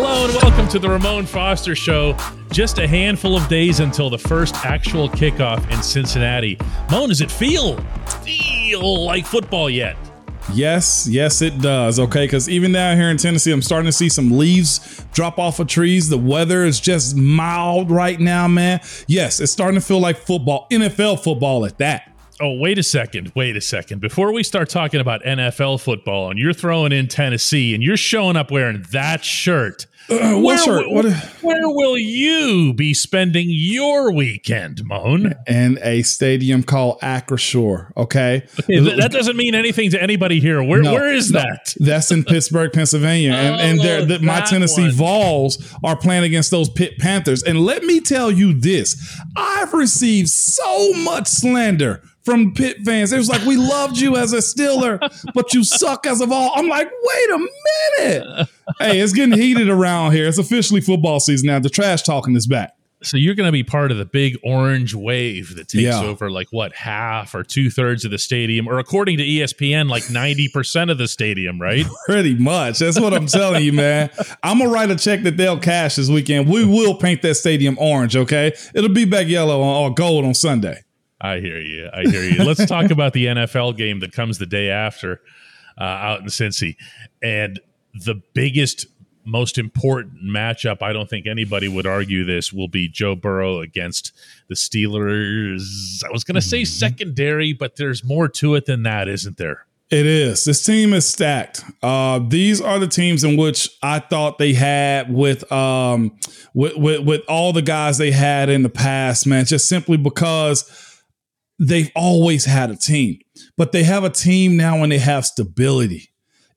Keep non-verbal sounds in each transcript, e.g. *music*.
Hello and welcome to the Ramon Foster Show. Just a handful of days until the first actual kickoff in Cincinnati. Moan, does it feel feel like football yet? Yes, yes, it does. Okay, because even down here in Tennessee, I'm starting to see some leaves drop off of trees. The weather is just mild right now, man. Yes, it's starting to feel like football, NFL football at that. Oh, wait a second. Wait a second. Before we start talking about NFL football and you're throwing in Tennessee and you're showing up wearing that shirt, Uh, *clears throat* what where, shirt? What? where will you be spending your weekend, Moan? In a stadium called Acrisure. Okay, Th- That doesn't mean anything to anybody here. Where, No, where is no. that? That's in Pittsburgh, Pennsylvania, and and Oh, the, my Tennessee one. Vols are playing against those Pitt Panthers. And let me tell you this: I've received so much slander from Pitt fans. It was like, "We loved you as a Steeler, but you suck as of all." I'm like, "Wait a minute." hey, it's getting heated around here. It's officially football season now. The trash talking is back. So you're going to be part of the big orange wave that takes Yeah. over like what half or two thirds of the stadium, or according to ESPN, like ninety percent of the stadium, right? *laughs* Pretty much. That's what I'm telling you, man. I'm gonna write a check that they'll cash this weekend. We will paint that stadium orange, okay? It'll be back yellow or gold on Sunday. I hear you. I hear you. Let's talk *laughs* about the NFL game that comes the day after uh, out in Cincy, and the biggest. Most important matchup, I don't think anybody would argue this, will be Joe Burrow against the Steelers. I was going to say secondary, but there's more to it than that, isn't there? It is. This team is stacked. Uh, these are the teams in which I thought they had with um with, with with all the guys they had in the past, man. Just simply because they've always had a team, but they have a team now and they have stability.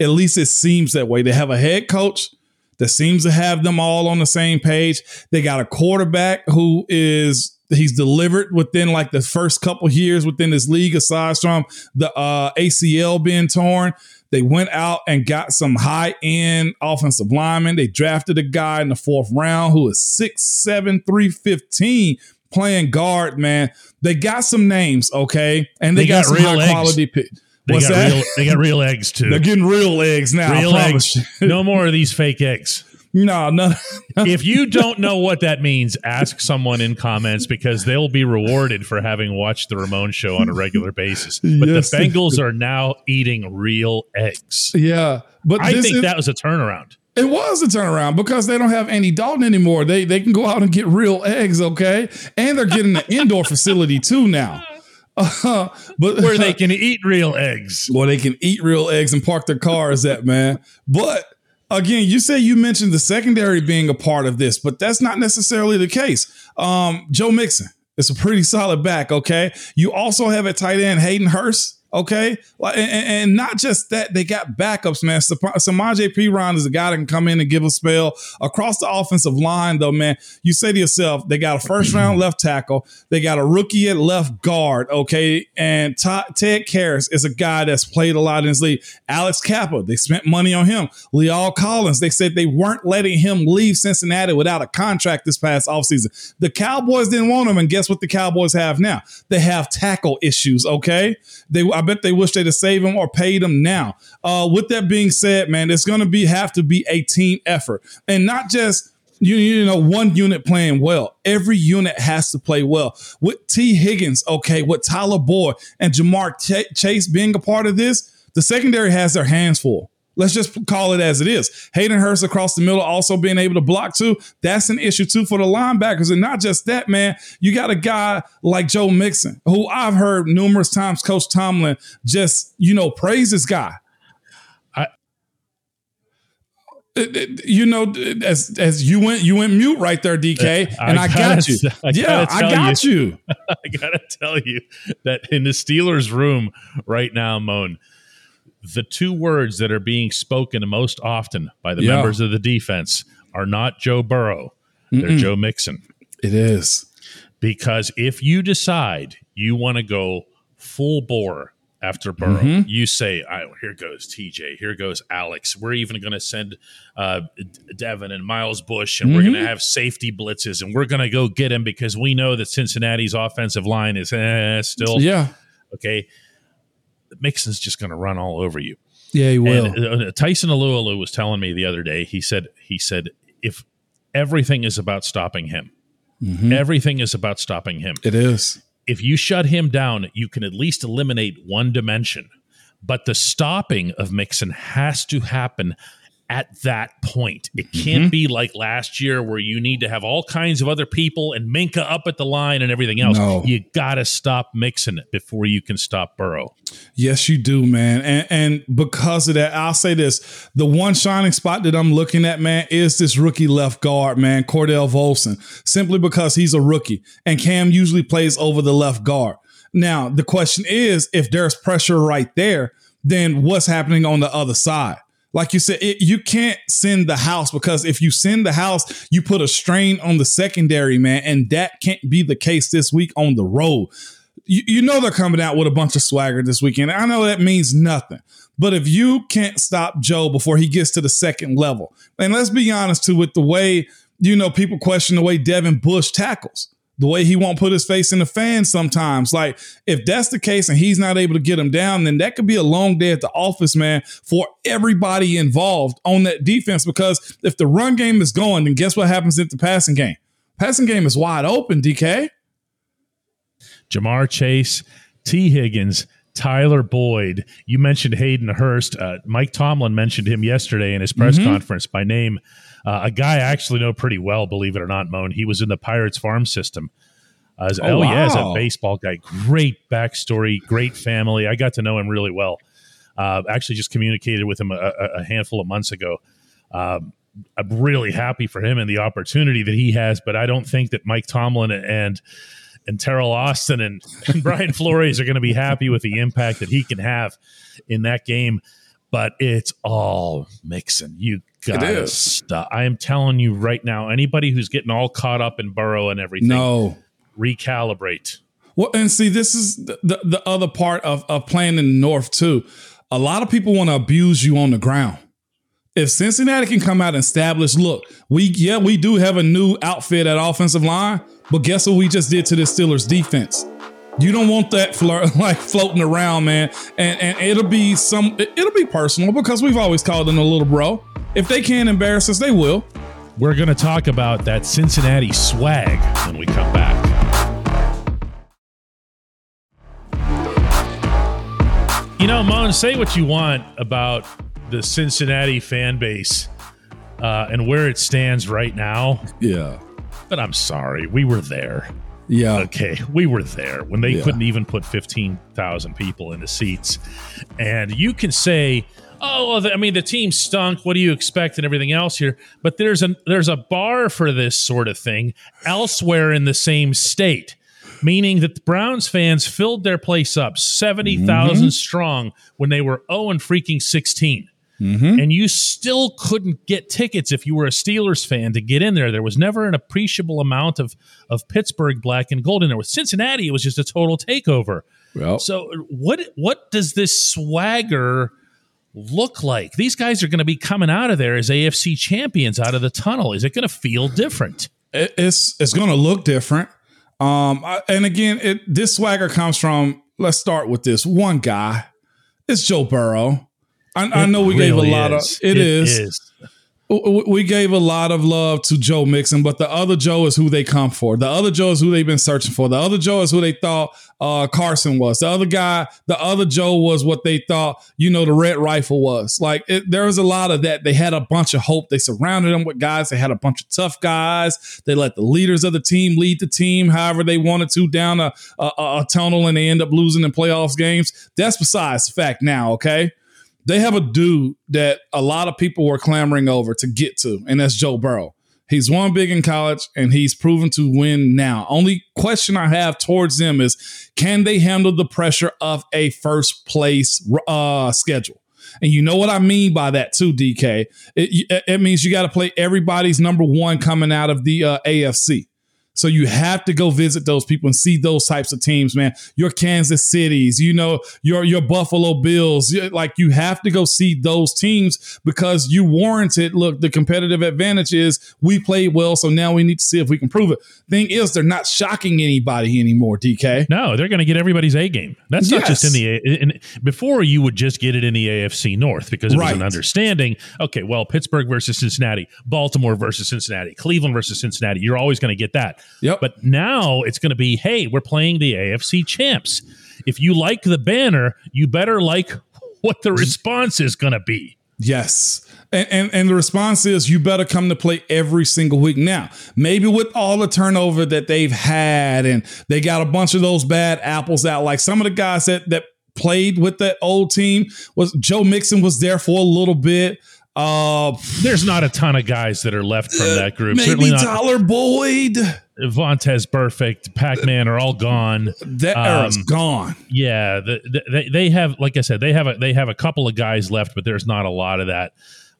At least it seems that way. They have a head coach that seems to have them all on the same page. They got a quarterback who is he's delivered within like the first couple years within this league, aside from the uh, ACL being torn. They went out and got some high end offensive linemen. They drafted a guy in the fourth round who is 6'7, 315 playing guard, man. They got some names, okay? And they, They got, got some real high eggs. quality pick. They What's got that? real. They got real eggs too. They're getting real eggs now. Real eggs. No more of these fake eggs. *laughs* No, no. If you don't know what that means, ask someone in comments because they'll be rewarded for having watched the Ramon show on a regular basis. But Yes, the Bengals are now eating real eggs. yeah, but I think is, that was a turnaround. It was a turnaround because they don't have Andy Dalton anymore. They they can go out and get real eggs, okay? And they're getting an indoor facility too now. Uh, *laughs* but Where they can eat real eggs. where they can eat real eggs and park their cars at, man. But again, you say you mentioned the secondary being a part of this, but that's not necessarily the case. Um, Joe Mixon is a pretty solid back, okay? You also have at tight end Hayden Hurst. Okay, and, and- not just that, they got backups, man. Samaje Perine is a guy that can come in and give a spell across the offensive line, though, man. You say to yourself, they got a first round left tackle, they got a rookie at left guard, okay, and Ted Karras is a guy that's played a lot in this league. Alex Cappa, they spent money on him. La'el Collins, they said they weren't letting him leave Cincinnati without a contract this past offseason. The Cowboys didn't want him, and guess what the Cowboys have now? They have tackle issues, okay? They I bet they wish they'd have saved him or paid him now. Uh, with that being said, man, it's gonna be have to be a team effort. And not just you, you know one unit playing well. Every unit has to play well. With Tee Higgins, okay, with Tyler Boyd and Ja'Marr Ch- Chase being a part of this, the secondary has their hands full. Let's just call it as it is. Hayden Hurst across the middle also being able to block too. That's an issue too for the linebackers. And not just that, man. You got a guy like Joe Mixon, who I've heard numerous times Coach Tomlin just, you know, praise this guy. I- It- it- you know, as as you went you went mute right there, DK, uh, and I, gotta- got you. I yeah, I got you. *laughs* I gotta tell you that in the Steelers' room right now, Moan, the two words that are being spoken most often by the Yeah. members of the defense are not Joe Burrow, they're Joe Mixon. It is. Because if you decide you want to go full bore after Burrow, Mm-hmm. you say, "Oh, here goes TJ, here goes Alex. We're even going to send uh, Devin and Miles Bush, and we're Mm-hmm. going to have safety blitzes, and we're going to go get him because we know that Cincinnati's offensive line is eh, still Yeah. okay. Mixon's just going to run all over you. Yeah, he will. And uh, Tyson Alualu was telling me the other day. He said he said if everything is about stopping him. Mhm. Everything is about stopping him. It is. If you shut him down, you can at least eliminate one dimension. But the stopping of Mixon has to happen at that point. It can't Mm-hmm. be like last year where you need to have all kinds of other people and Minkah up at the line and everything else. No. You got to stop mixing it before you can stop Burrow. Yes, you do, man. And and because of that, I'll say this: the one shining spot that I'm looking at, man, is this rookie left guard, man, Cordell Volson. Simply because he's a rookie, and Cam usually plays over the left guard. Now, the question is, if there's pressure right there, then what's happening on the other side? Like you said, it, you can't send the house because if you send the house, you put a strain on the secondary, man, and that can't be the case this week on the road you, you know they're coming out with a bunch of swagger this weekend. I know that means nothing. But if you can't stop Joe before he gets to the second level, and let's be honest too, with the way, you know, people question the way Devin Bush tackles, the way he won't put his face in the fan sometimes. Like, if that's the case and he's not able to get him down, then that could be a long day at the office, man, for everybody involved on that defense. Because if the run game is going, then guess what happens at the passing game? Passing game is wide open, DK. Ja'Marr Chase, Tee Higgins, Tyler Boyd. You mentioned Hayden Hurst. Uh, Mike Tomlin mentioned him yesterday in his press conference by name. Uh, a guy I actually know pretty well, believe it or not, Moan. He was in the Pirates farm system. Uh, as, Oh, oh, yeah, as a baseball guy. Great backstory, great family. I got to know him really well. Uh, actually, just communicated with him a, a- a handful of months ago. Um, I'm really happy for him and the opportunity that he has, but I don't think that Mike Tomlin and and Teryl Austin and, and Brian Flores are going to be happy with the impact that he can have in that game. But it's all Mixon. You gotta stop. I am telling you right now, anybody who's getting all caught up in Burrow and everything, No. recalibrate. Well, and see, this is the, the, the other part of, of playing in the North, too. A lot of people want to abuse you on the ground. If Cincinnati can come out and establish, look, we yeah, we do have a new outfit at offensive line, but guess what we just did to the Steelers defense? You don't want that flir- *laughs* like floating around, man. And and it'll be some it- it'll be personal because we've always called them a little bro. If they can't embarrass us, they will. We're going to talk about that Cincinnati swag when we come back. You know, Mon, say what you want about the Cincinnati fan base uh, and where it stands right now, Yeah. But I'm sorry, we were there. Yeah. Okay, we were there when they Yeah. couldn't even put 15,000 people in the seats. And you can say, "Oh, I mean, the team stunk. What do you expect?" and everything else here. But there's a there's a bar for this sort of thing elsewhere in the same state, meaning that the Browns fans filled their place up 70,000 mm-hmm. strong when they were 0 and freaking 16 and you still couldn't get tickets if you were a Steelers fan to get in there. There was never an appreciable amount of of Pittsburgh black and gold in there. With Cincinnati, it was just a total takeover. Well, So what what does this swagger look like? These guys are going to be coming out of there as AFC champions out of the tunnel. Is it going to feel different? it's it's going to look different. Um, I- and again, it this swagger comes from. Let's start with this one guy. It's Joe Burrow. I, I know we gave a lot is. of. it is. is. We gave a lot of love to Joe Mixon, but the other Joe is who they come for. The other Joe is who they've been searching for. The other Joe is who they thought uh, Carson was. The other guy, the other Joe was what they thought, you know, the red rifle was. Like it, there was a lot of that. They had a bunch of hope. They surrounded them with guys. They had a bunch of tough guys. They let the leaders of the team lead the team however they wanted to down a, a, a tunnel and they end up losing in playoffs games. That's besides the fact now, okay? They have a dude that a lot of people were clamoring over to get to, and that's Joe Burrow. He's won big in college and he's proven to win now. Only question I have towards them is can they handle the pressure of a first place uh, schedule? And you know what I mean by that too, DK. It, it means you got to play everybody's number one coming out of the uh, AFC. So you have to go visit those people and see those types of teams, man. Your Kansas Cities, you know, your your Buffalo Bills. Like you have to go see those teams because you warranted. Look, the competitive advantage is we played well, so now we need to see if we can prove it. Thing is, they're not shocking anybody anymore. DK. No, they're going to get everybody's A game. That's not Yes. just in the in, before you would just get it in the AFC North because it was an understanding. Okay, well, Pittsburgh versus Cincinnati, Baltimore versus Cincinnati, Cleveland versus Cincinnati. You're always going to get that. Yep. But now it's going to be, hey, we're playing the AFC champs. If you like the banner, you better like *laughs* what the response is going to be. Yes. And, and and the response is you better come to play every single week. Now, maybe with all the turnover that they've had and they got a bunch of those bad apples out, like some of the guys that that played with that old team was Joe Mixon was there for a little bit. Uh There's not a ton of guys that are left from that group. maybe Certainly not Tyler Boyd. Vontaze Burfict, Pac Man are all gone. That era's Um, gone. Yeah, the, the, they they have like I said, they have a they have a couple of guys left, but there's not a lot of that.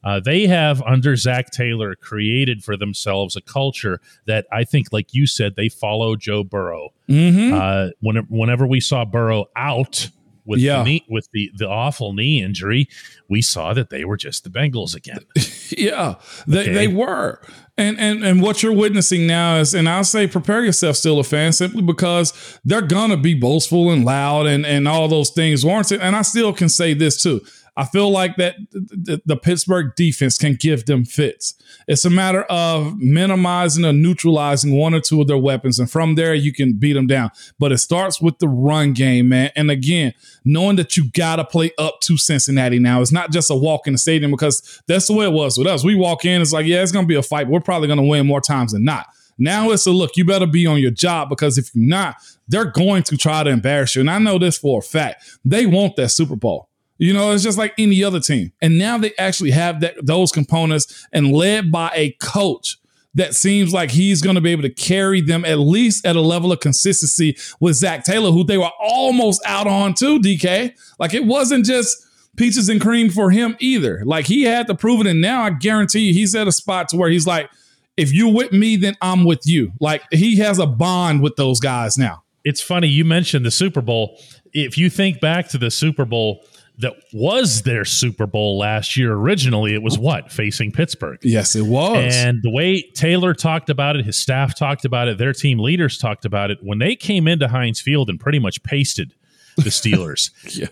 Uh, they have under Zac Taylor created for themselves a culture that I think, like you said, they follow Joe Burrow. Mm-hmm. Uh, whenever, whenever we saw Burrow out with Yeah. the knee, with the the awful knee injury, we saw that they were just the Bengals again. *laughs* Yeah, they, Okay. they were. And, and and what you're witnessing now is, and I'll say prepare yourself still a fan simply because they're gonna be boastful and loud and, and all those things warranted. And I still can say this too. I feel like that the, the Pittsburgh defense can give them fits. It's a matter of minimizing or neutralizing one or two of their weapons, and from there you can beat them down. But it starts with the run game, man. And again, knowing that you gotta play up to Cincinnati now. It's not just a walk in the stadium because that's the way it was with us. We walk in, it's like, yeah, it's gonna be a fight. We're probably gonna win more times than not. Now it's a look, you better be on your job because if you're not, they're going to try to embarrass you. And I know this for a fact. They want that Super Bowl. You know, it's just like any other team. And now they actually have that those components and led by a coach that seems like he's going to be able to carry them at least at a level of consistency with Zac Taylor, who they were almost out on too, DK. Like it wasn't just peaches and cream for him either. Like he had to prove it. And now I guarantee you he's at a spot to where he's like, if you're with me, then I'm with you. Like he has a bond with those guys now. it's funny you mentioned the Super Bowl. If you think back to the Super Bowl that was their Super Bowl last year originally, it was what? Facing Pittsburgh. Yes, it was. And the way Taylor talked about it, his staff talked about it, their team leaders talked about it, when they came into Heinz Field and pretty much pasted the Steelers, *laughs* yeah.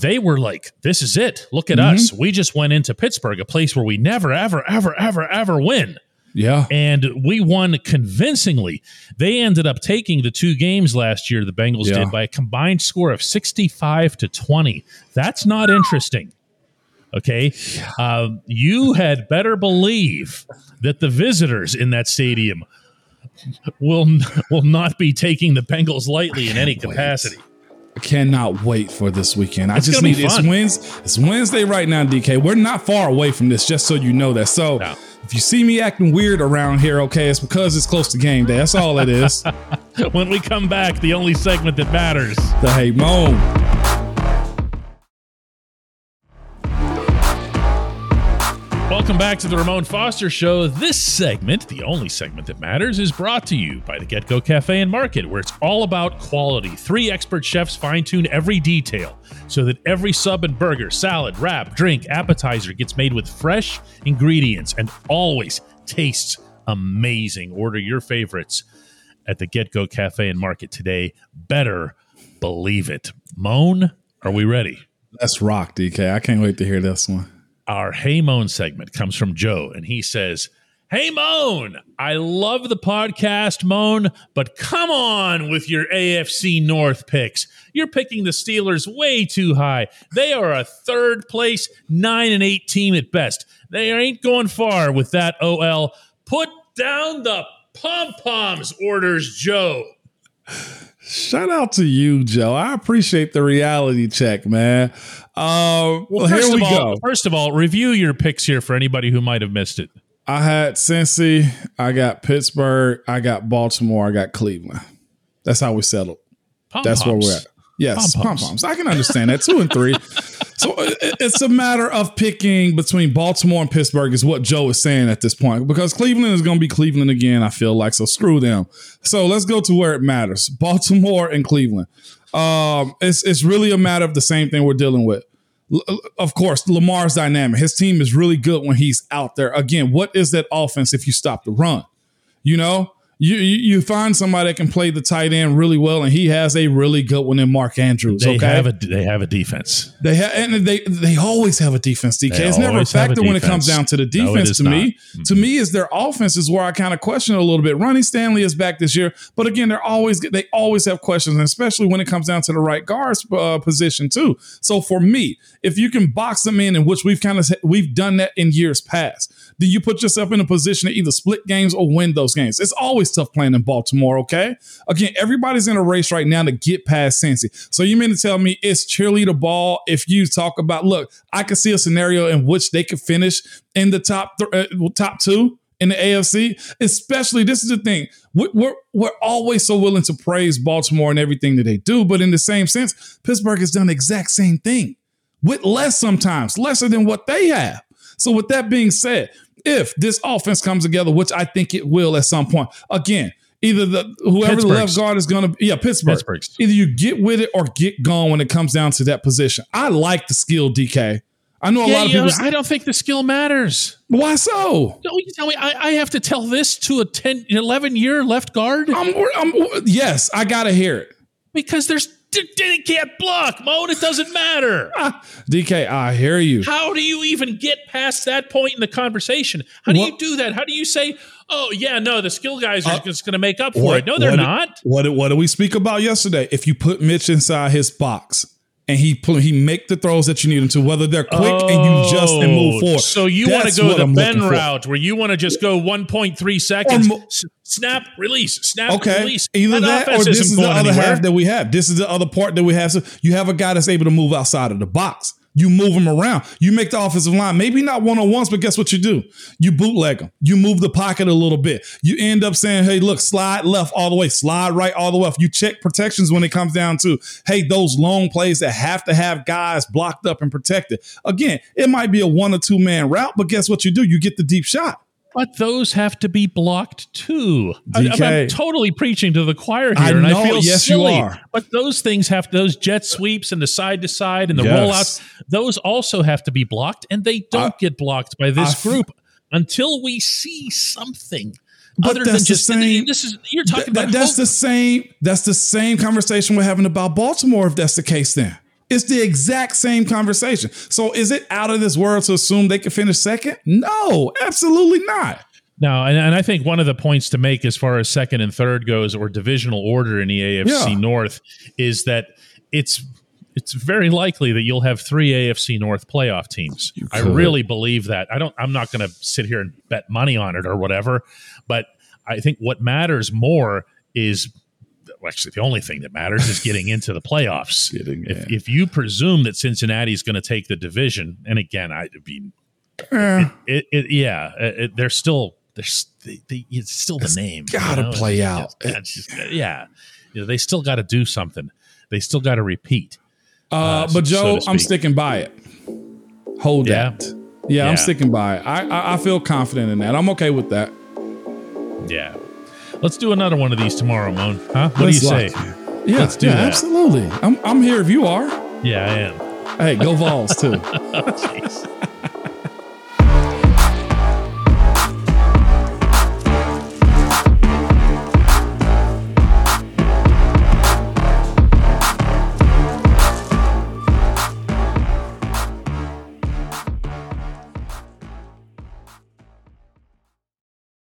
they were like, This is it. Look at Mhm. us. We just went into Pittsburgh, a place where we never, ever, ever, ever, ever win Yeah. and we won convincingly. They ended up taking the two games last year, the Bengals Yeah. did, by a combined score of 65 to 20. That's not interesting. Okay. Um, you had better believe that the visitors in that stadium will, will not be taking the Bengals lightly in any can't wait. capacity. I cannot wait for this weekend. I just need it's. Wednesday. It's Wednesday right now, DK. We're not far away from this, just so you know that. So No. If you see me acting weird around here, okay, it's because it's close to game day. That's all it is. *laughs* When we come back, the only segment that matters. the hey moan. Welcome back to the Ramon Foster Show. This segment, the only segment that matters, is brought to you by the Get Go Cafe and Market, where it's all about quality. Three expert chefs fine tune every detail so that every sub and burger, salad, wrap, drink, appetizer gets made with fresh ingredients and always tastes amazing. Order your favorites at the Get Go Cafe and Market today. Better believe it. Moan, are we ready? Let's rock, DK. I can't wait to hear this one. Our Hey Moan segment comes from Joe, and he says, Hey Moan, I love the podcast, Moan, but come on with your AFC North picks. You're picking the Steelers way too high. They are a third place, nine and eight team at best. They ain't going far with that OL. Put down the pom poms, orders Joe. Shout out to you, Joe. I appreciate the reality check, man. Uh, well, here first we of all, go. First of all, review your picks here for anybody who might have missed it. I had Cincy, I got Pittsburgh, I got Baltimore, I got Cleveland. That's how we settled. That's where we're at. Yes, pom Pom-poms. poms. I can understand that. Two and three. *laughs* so it's a matter of picking between Baltimore and Pittsburgh, is what Joe is saying at this point, because Cleveland is going to be Cleveland again. I feel like so. Screw them. So let's go to where it matters: *laughs* Baltimore and Cleveland. Um, it's it's really a matter of the same thing we're dealing with. L- of course, Lamar's dynamic. His team is really good when he's out there. Again, what is that offense if you stop the run? You know, you, you find somebody that can play the tight end really well, and he has a really good one in Mark Andrews. They okay, have a they have a defense. They have and they they always have a defense. DK, They it's never a have a factor when it comes down to the defense. is to me. Mm-hmm. to me, is their offense is where I kind of question it a little bit. Ronnie Stanley is back this year, but again, they're always they always have questions, and especially when it comes down to the right guards uh, position too. So for me, if you can box them in, in which we've kind of we've done that in years past, do you put yourself in a position to either split games or win those games. It's always tough playing in Baltimore. Okay, again, everybody's in a race right now to get past Cincy. So you mean to tell me it's cheerleader ball if you talk about look, I could see a scenario in which they could finish in the top th- uh, top two in the AFC. Especially this is the thing we- we're we're always so willing to praise Baltimore and everything that they do, but in the same sense, Pittsburgh has done the exact same thing with less sometimes, lesser than what they have. So with that being said, if this offense comes together, which I think it will at some point, again, either the whoever the left guard is going to yeah, Pittsburgh. Pittsburgh's. Either you get with it or get gone when it comes down to that position. I like the skill, DK. I know a Yeah, lot of yeah, people. I don't think the skill matters. why so? Don't you tell me I, I have to tell this to a 10, 11 year left guard I'm, I'm, yes, I gotta hear it. because there's they can't block, Mo. and It doesn't matter. Ah, DK, I hear you. How do you even get past that point in the conversation? How do you do that? How do you say, "Oh yeah, no, the skill guys are Uh, just going to make up for it"? No, they're what did- not. What did, what did we speak about yesterday? If you put Mitch inside his box and he pull, he make the throws that you need him to, whether they're quick and you just and move Oh, forward. So you want to go the I'm Ben looking for. route where you want to just go 1.3 seconds, mo- snap, release, snap, Okay, release. either that, or this isn't the other anywhere. half that we have. This is the other part that we have. So you have a guy that's able to move outside of the box. You move them around. You make the offensive line, maybe not one on ones, but guess what you do? You bootleg them. You move the pocket a little bit. You end up saying, hey, look, slide left all the way, slide right all the way. You check protections when it comes down to, hey, those long plays that have to have guys blocked up and protected. Again, it might be a one or two man route, but guess what you do? You get the deep shot. But those have to be blocked too. I, am DK. totally preaching to the choir here, I and know, I feel yes, you silly. are. But those things have those jet sweeps and the side to side and the Yes. rollouts. Those also have to be blocked, and they don't I- get blocked by this I group until we see something. But other that's than the just same- this is you're talking That- about that's hope. the same. That's the same conversation we're having about Baltimore. If that's the case, then it's the exact same conversation. So, is it out of this world to assume they can finish second? No, absolutely not. No, and, and I think one of the points to make as far as second and third goes, or divisional order in the AFC Yeah. North, is that it's it's very likely that you'll have three AFC North playoff teams. I really believe that. I don't. I'm not going to sit here and bet money on it or whatever, but I think what matters more is. Well, Actually, the only thing that matters is getting into the playoffs. *laughs* Getting if, in. if you presume that Cincinnati is going to take the division, and again, I mean, Eh, it, it yeah, it, it- they're still they're they, they, it's still the name. gotta play It's out. just- it's just- yeah, you know, they still got to do something. They still got to repeat. uh, Uh, but so Joe, to I'm sticking by it. Hold Yeah. that. Yeah, I'm sticking by it. I, I I feel confident in that. I'm okay with that. Yeah, let's do another one of these tomorrow, Moan. Huh? What Let's do you say? Yeah, Let's do yeah, that. absolutely. I'm I'm here if you are. Yeah, I am. Hey, go Vols too. *laughs* Oh, jeez.